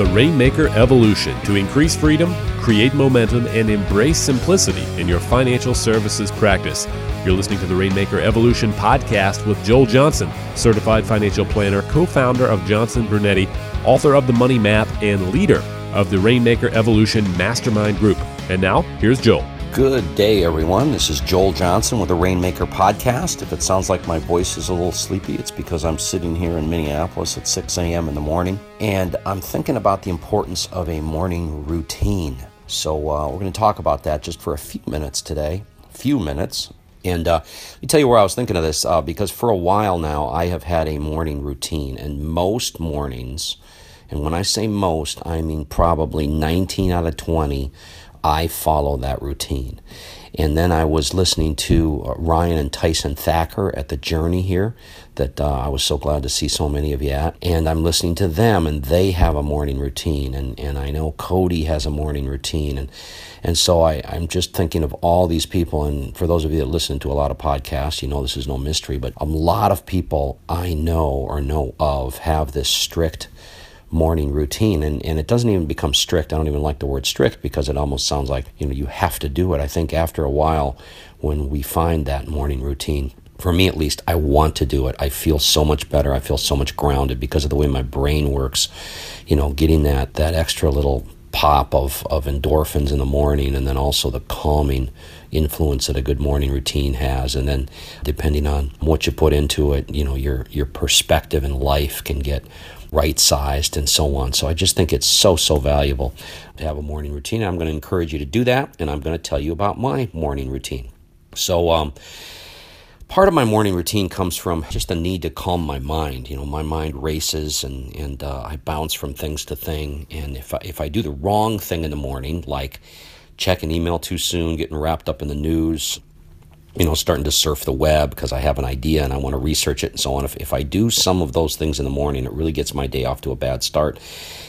the Rainmaker Evolution to increase freedom, create momentum, and embrace simplicity in your financial services practice. You're listening to the Rainmaker Evolution podcast with Joel Johnson, certified financial planner, co founder of Johnson Brunetti, author of The Money Map, and leader of the Rainmaker Evolution Mastermind Group. And now, here's Joel. Good day, everyone. This is Joel Johnson with the Rainmaker Podcast. If it sounds like my voice is a little sleepy, it's because I'm sitting here in Minneapolis at 6 a.m. in the morning and I'm thinking about the importance of a morning routine. So, uh, we're going to talk about that just for a few minutes today. Few minutes. And uh, let me tell you where I was thinking of this uh, because for a while now I have had a morning routine, and most mornings, and when I say most, I mean probably 19 out of 20 I follow that routine. And then I was listening to uh, Ryan and Tyson Thacker at the Journey here, that uh, I was so glad to see so many of you at. And I'm listening to them, and they have a morning routine. And, and I know Cody has a morning routine. And, and so I, I'm just thinking of all these people. And for those of you that listen to a lot of podcasts, you know this is no mystery, but a lot of people I know or know of have this strict morning routine. And, and it doesn't even become strict. I don't even like the word strict because it almost sounds like you know you have to do it. I think after a while when we find that morning routine for me at least i want to do it. I feel so much better. I feel so much grounded because of the way my brain works you know getting that that extra little pop of, of endorphins in the morning and then also the calming influence that a good morning routine has and then depending on what you put into it you know your your perspective in life can get right sized and so on. So I just think it's so, so valuable to have a morning routine. I'm going to encourage you to do that, and I'm going to tell you about my morning routine. So, um, part of my morning routine comes from just the need to calm my mind. You know, my mind races and, and uh, I bounce from things to thing. And if I, if I do the wrong thing in the morning, like check an email too soon, getting wrapped up in the news, you know, starting to surf the web because I have an idea and I want to research it and so on. If, if I do some of those things in the morning, it really gets my day off to a bad start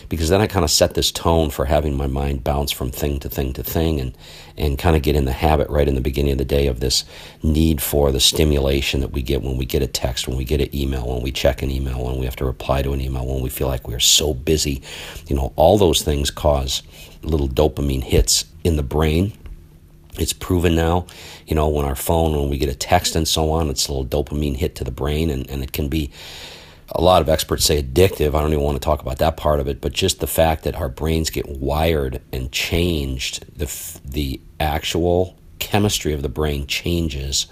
because then I kind of set this tone for having my mind bounce from thing to thing to thing and, and kind of get in the habit right in the beginning of the day of this need for the stimulation that we get when we get a text, when we get an email, when we check an email, when we have to reply to an email, when we feel like we're so busy. You know, all those things cause little dopamine hits in the brain it's proven now, you know, when our phone, when we get a text and so on, it's a little dopamine hit to the brain, and, and it can be a lot of experts say addictive. I don't even want to talk about that part of it, but just the fact that our brains get wired and changed, the, the actual chemistry of the brain changes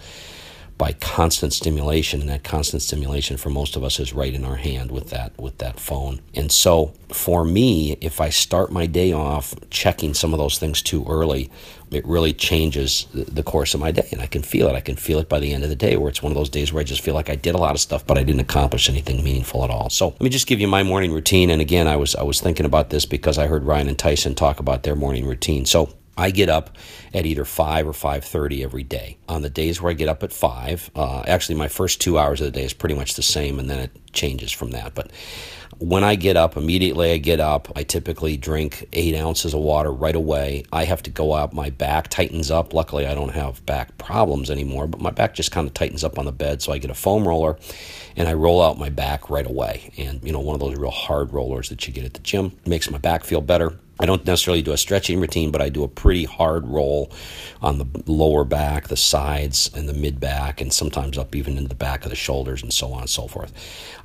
by constant stimulation and that constant stimulation for most of us is right in our hand with that with that phone. And so for me if i start my day off checking some of those things too early it really changes the course of my day and i can feel it. I can feel it by the end of the day where it's one of those days where i just feel like i did a lot of stuff but i didn't accomplish anything meaningful at all. So let me just give you my morning routine. And again i was i was thinking about this because i heard ryan and tyson talk about their morning routine. So I get up at either 5 or 5.30 every day. On the days where I get up at 5, uh, actually my first two hours of the day is pretty much the same and then it changes from that. But when I get up, immediately I get up, I typically drink eight ounces of water right away. I have to go out, my back tightens up. Luckily, I don't have back problems anymore, but my back just kind of tightens up on the bed. So I get a foam roller and I roll out my back right away. And, you know, one of those real hard rollers that you get at the gym makes my back feel better. I don't necessarily do a stretching routine, but I do a pretty hard roll on the lower back, the sides, and the mid back, and sometimes up even into the back of the shoulders and so on and so forth.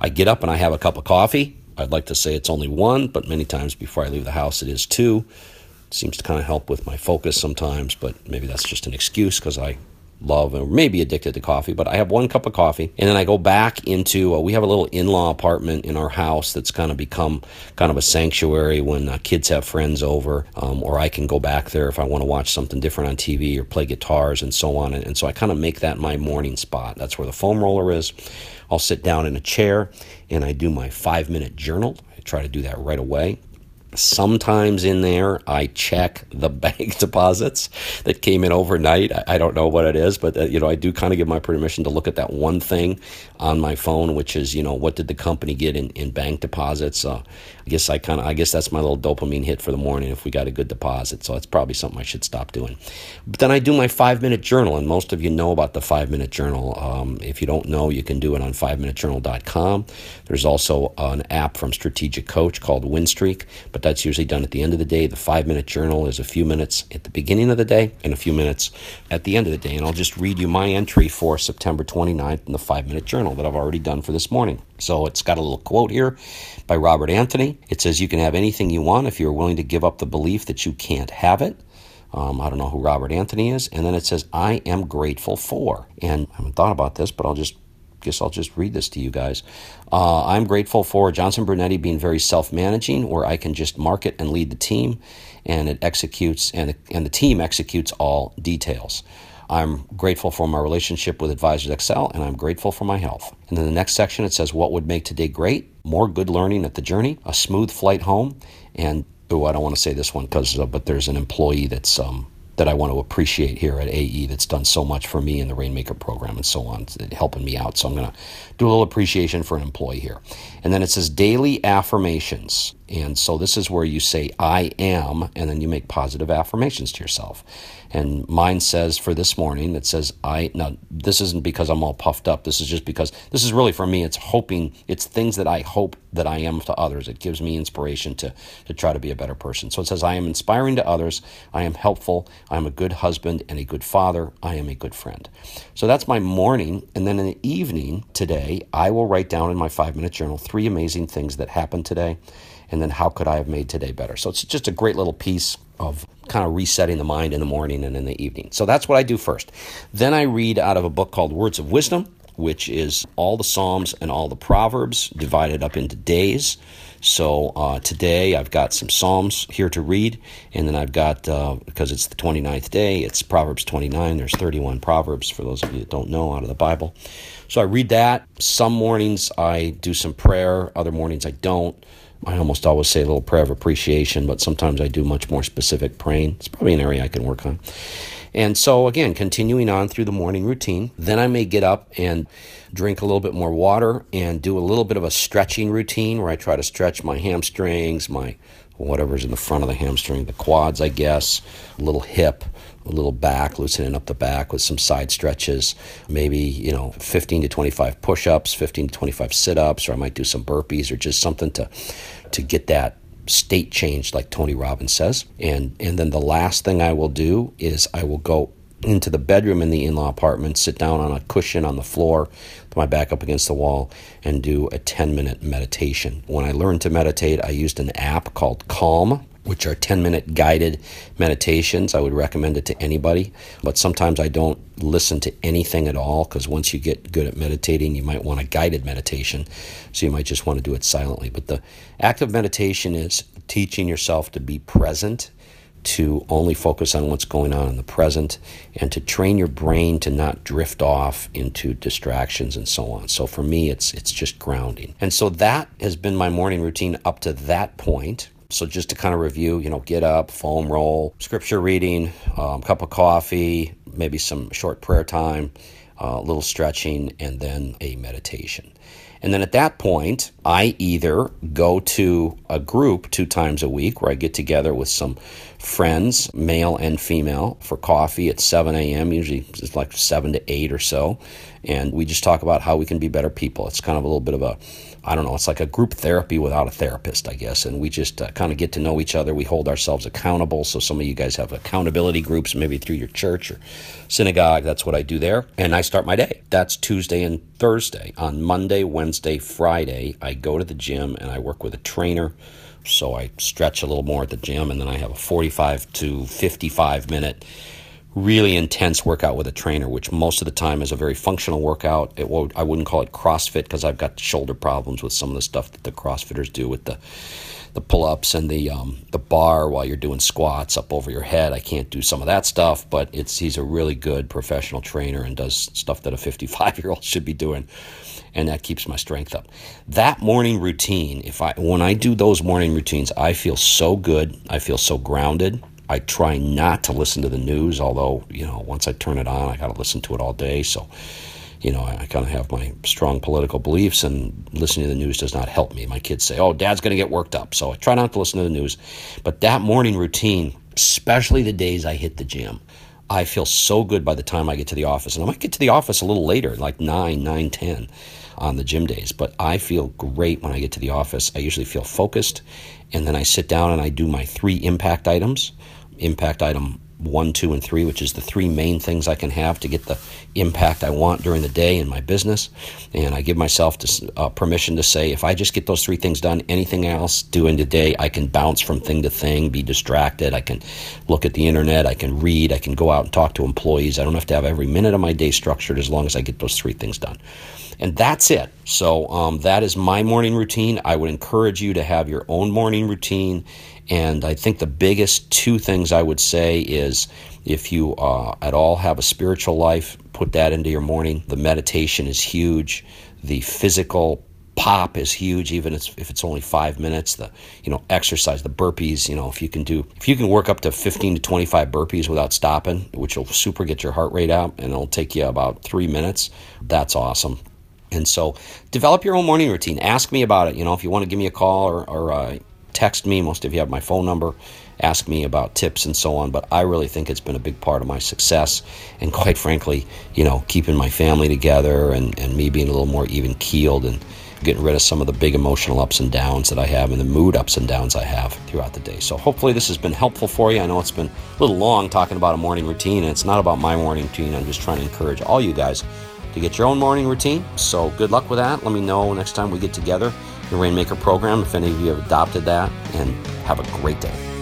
I get up and I have a cup of coffee. I'd like to say it's only one, but many times before I leave the house, it is two. It seems to kind of help with my focus sometimes, but maybe that's just an excuse because I love or maybe addicted to coffee, but I have one cup of coffee and then I go back into uh, we have a little in-law apartment in our house that's kind of become kind of a sanctuary when uh, kids have friends over um, or I can go back there if I want to watch something different on TV or play guitars and so on and, and so I kind of make that my morning spot. That's where the foam roller is. I'll sit down in a chair and I do my 5-minute journal. I try to do that right away. Sometimes in there, I check the bank deposits that came in overnight. I, don't know what it is, but uh, you know, I do kind of give my permission to look at that one thing on my phone, which is you know, what did the company get in, in bank deposits? Uh, I guess I kind of, I guess that's my little dopamine hit for the morning if we got a good deposit. So it's probably something I should stop doing. But then I do my five minute journal, and most of you know about the five minute journal. Um, if you don't know, you can do it on fiveminutejournal.com. There's also an app from Strategic Coach called Winstreak, but that's usually done at the end of the day. The five minute journal is a few minutes at the beginning of the day and a few minutes at the end of the day. And I'll just read you my entry for September 29th in the five minute journal that I've already done for this morning. So it's got a little quote here by Robert Anthony. It says, You can have anything you want if you're willing to give up the belief that you can't have it. Um, I don't know who Robert Anthony is. And then it says, I am grateful for. And I haven't thought about this, but I'll just guess I'll just read this to you guys. Uh, I'm grateful for Johnson Brunetti being very self managing, where I can just market and lead the team, and it executes, and, and the team executes all details. I'm grateful for my relationship with Advisors Excel, and I'm grateful for my health. And then the next section it says, What would make today great? More good learning at the journey, a smooth flight home, and oh, I don't want to say this one because, uh, but there's an employee that's um, that I want to appreciate here at AE that's done so much for me in the Rainmaker program and so on, helping me out. So I'm going to do a little appreciation for an employee here. And then it says daily affirmations. And so this is where you say, I am, and then you make positive affirmations to yourself. And mine says for this morning, it says, I, now this isn't because I'm all puffed up. This is just because this is really for me. It's hoping, it's things that I hope that I am to others. It gives me inspiration to, to try to be a better person. So it says, I am inspiring to others. I am helpful. I am a good husband and a good father. I am a good friend. So that's my morning. And then in the evening today, I will write down in my five minute journal three amazing things that happened today and then how could I have made today better? So it's just a great little piece of kind of resetting the mind in the morning and in the evening. So that's what I do first. Then I read out of a book called Words of Wisdom, which is all the Psalms and all the Proverbs divided up into days. So uh, today I've got some Psalms here to read, and then I've got, uh, because it's the 29th day, it's Proverbs 29. There's 31 Proverbs, for those of you that don't know, out of the Bible. So I read that. Some mornings I do some prayer, other mornings I don't. I almost always say a little prayer of appreciation, but sometimes I do much more specific praying. It's probably an area I can work on. And so, again, continuing on through the morning routine, then I may get up and drink a little bit more water and do a little bit of a stretching routine where I try to stretch my hamstrings, my whatever's in the front of the hamstring, the quads, I guess, a little hip, a little back, loosening up the back with some side stretches, maybe, you know, 15 to 25 push ups, 15 to 25 sit ups, or I might do some burpees or just something to, to get that state changed, like Tony Robbins says. And, and then the last thing I will do is I will go into the bedroom in the in law apartment, sit down on a cushion on the floor, put my back up against the wall, and do a 10 minute meditation. When I learned to meditate, I used an app called Calm which are 10 minute guided meditations. I would recommend it to anybody, but sometimes I don't listen to anything at all because once you get good at meditating, you might want a guided meditation. So you might just want to do it silently. But the act of meditation is teaching yourself to be present. To only focus on what's going on in the present and to train your brain to not drift off into distractions and so on. So for me, it's it's just grounding. And so that has been my morning routine up to that point so just to kind of review, you know, get up, foam roll, scripture reading, um, cup of coffee, maybe some short prayer time, uh, a uh, little stretching, and then a meditation. And then at that point, I either go to a group two times a week where I get together with some friends, male and female, for coffee at 7 a.m., usually it's like 7 to 8 or so. And we just talk about how we can be better people. It's kind of a little bit of a I don't know, it's like a group therapy without a therapist, I guess. And we just uh, kind of get to know each other. We hold ourselves accountable. So some of you guys have accountability groups, maybe through your church or synagogue. That's what I do there. And I start my day. That's Tuesday and Thursday. On Monday, Wednesday, Friday, I go to the gym and I work with a trainer. So I stretch a little more at the gym and then I have a 45 to 55 minute really intense workout with a trainer, which most of the time is a very functional workout. It will, I wouldn't call it CrossFit because I've got shoulder problems with some of the stuff that the CrossFitters do with the the pull-ups and the um, the bar while you're doing squats up over your head. I can't do some of that stuff, but it's he's a really good professional trainer and does stuff that a 55 year old should be doing, and that keeps my strength up. That morning routine, if I when I do those morning routines, I feel so good. I feel so grounded. I try not to listen to the news, although, you know, once I turn it on, I got to listen to it all day. So, you know, I, I kind of have my strong political beliefs, and listening to the news does not help me. My kids say, oh, dad's going to get worked up. So I try not to listen to the news. But that morning routine, especially the days I hit the gym, I feel so good by the time I get to the office. And I might get to the office a little later, like 9, 9, 10 on the gym days. But I feel great when I get to the office. I usually feel focused. And then I sit down and I do my three impact items. Impact item one, two, and three, which is the three main things I can have to get the impact I want during the day in my business. And I give myself to, uh, permission to say, if I just get those three things done, anything else doing today, I can bounce from thing to thing, be distracted. I can look at the internet, I can read, I can go out and talk to employees. I don't have to have every minute of my day structured as long as I get those three things done. And that's it. So um, that is my morning routine. I would encourage you to have your own morning routine and I think the biggest two things I would say is if you uh, at all have a spiritual life, put that into your morning. The meditation is huge. The physical pop is huge even if it's only five minutes the you know exercise the burpees you know if you can do if you can work up to 15 to 25 burpees without stopping which will super get your heart rate out and it'll take you about three minutes that's awesome and so develop your own morning routine ask me about it you know if you want to give me a call or, or uh, text me. Most of you have my phone number. Ask me about tips and so on. But I really think it's been a big part of my success. And quite frankly, you know, keeping my family together and, and me being a little more even keeled and getting rid of some of the big emotional ups and downs that I have and the mood ups and downs I have throughout the day. So hopefully this has been helpful for you. I know it's been a little long talking about a morning routine, and it's not about my morning routine. I'm just trying to encourage all you guys to get your own morning routine. So good luck with that. Let me know next time we get together the Rainmaker program if any of you have adopted that, and have a great day.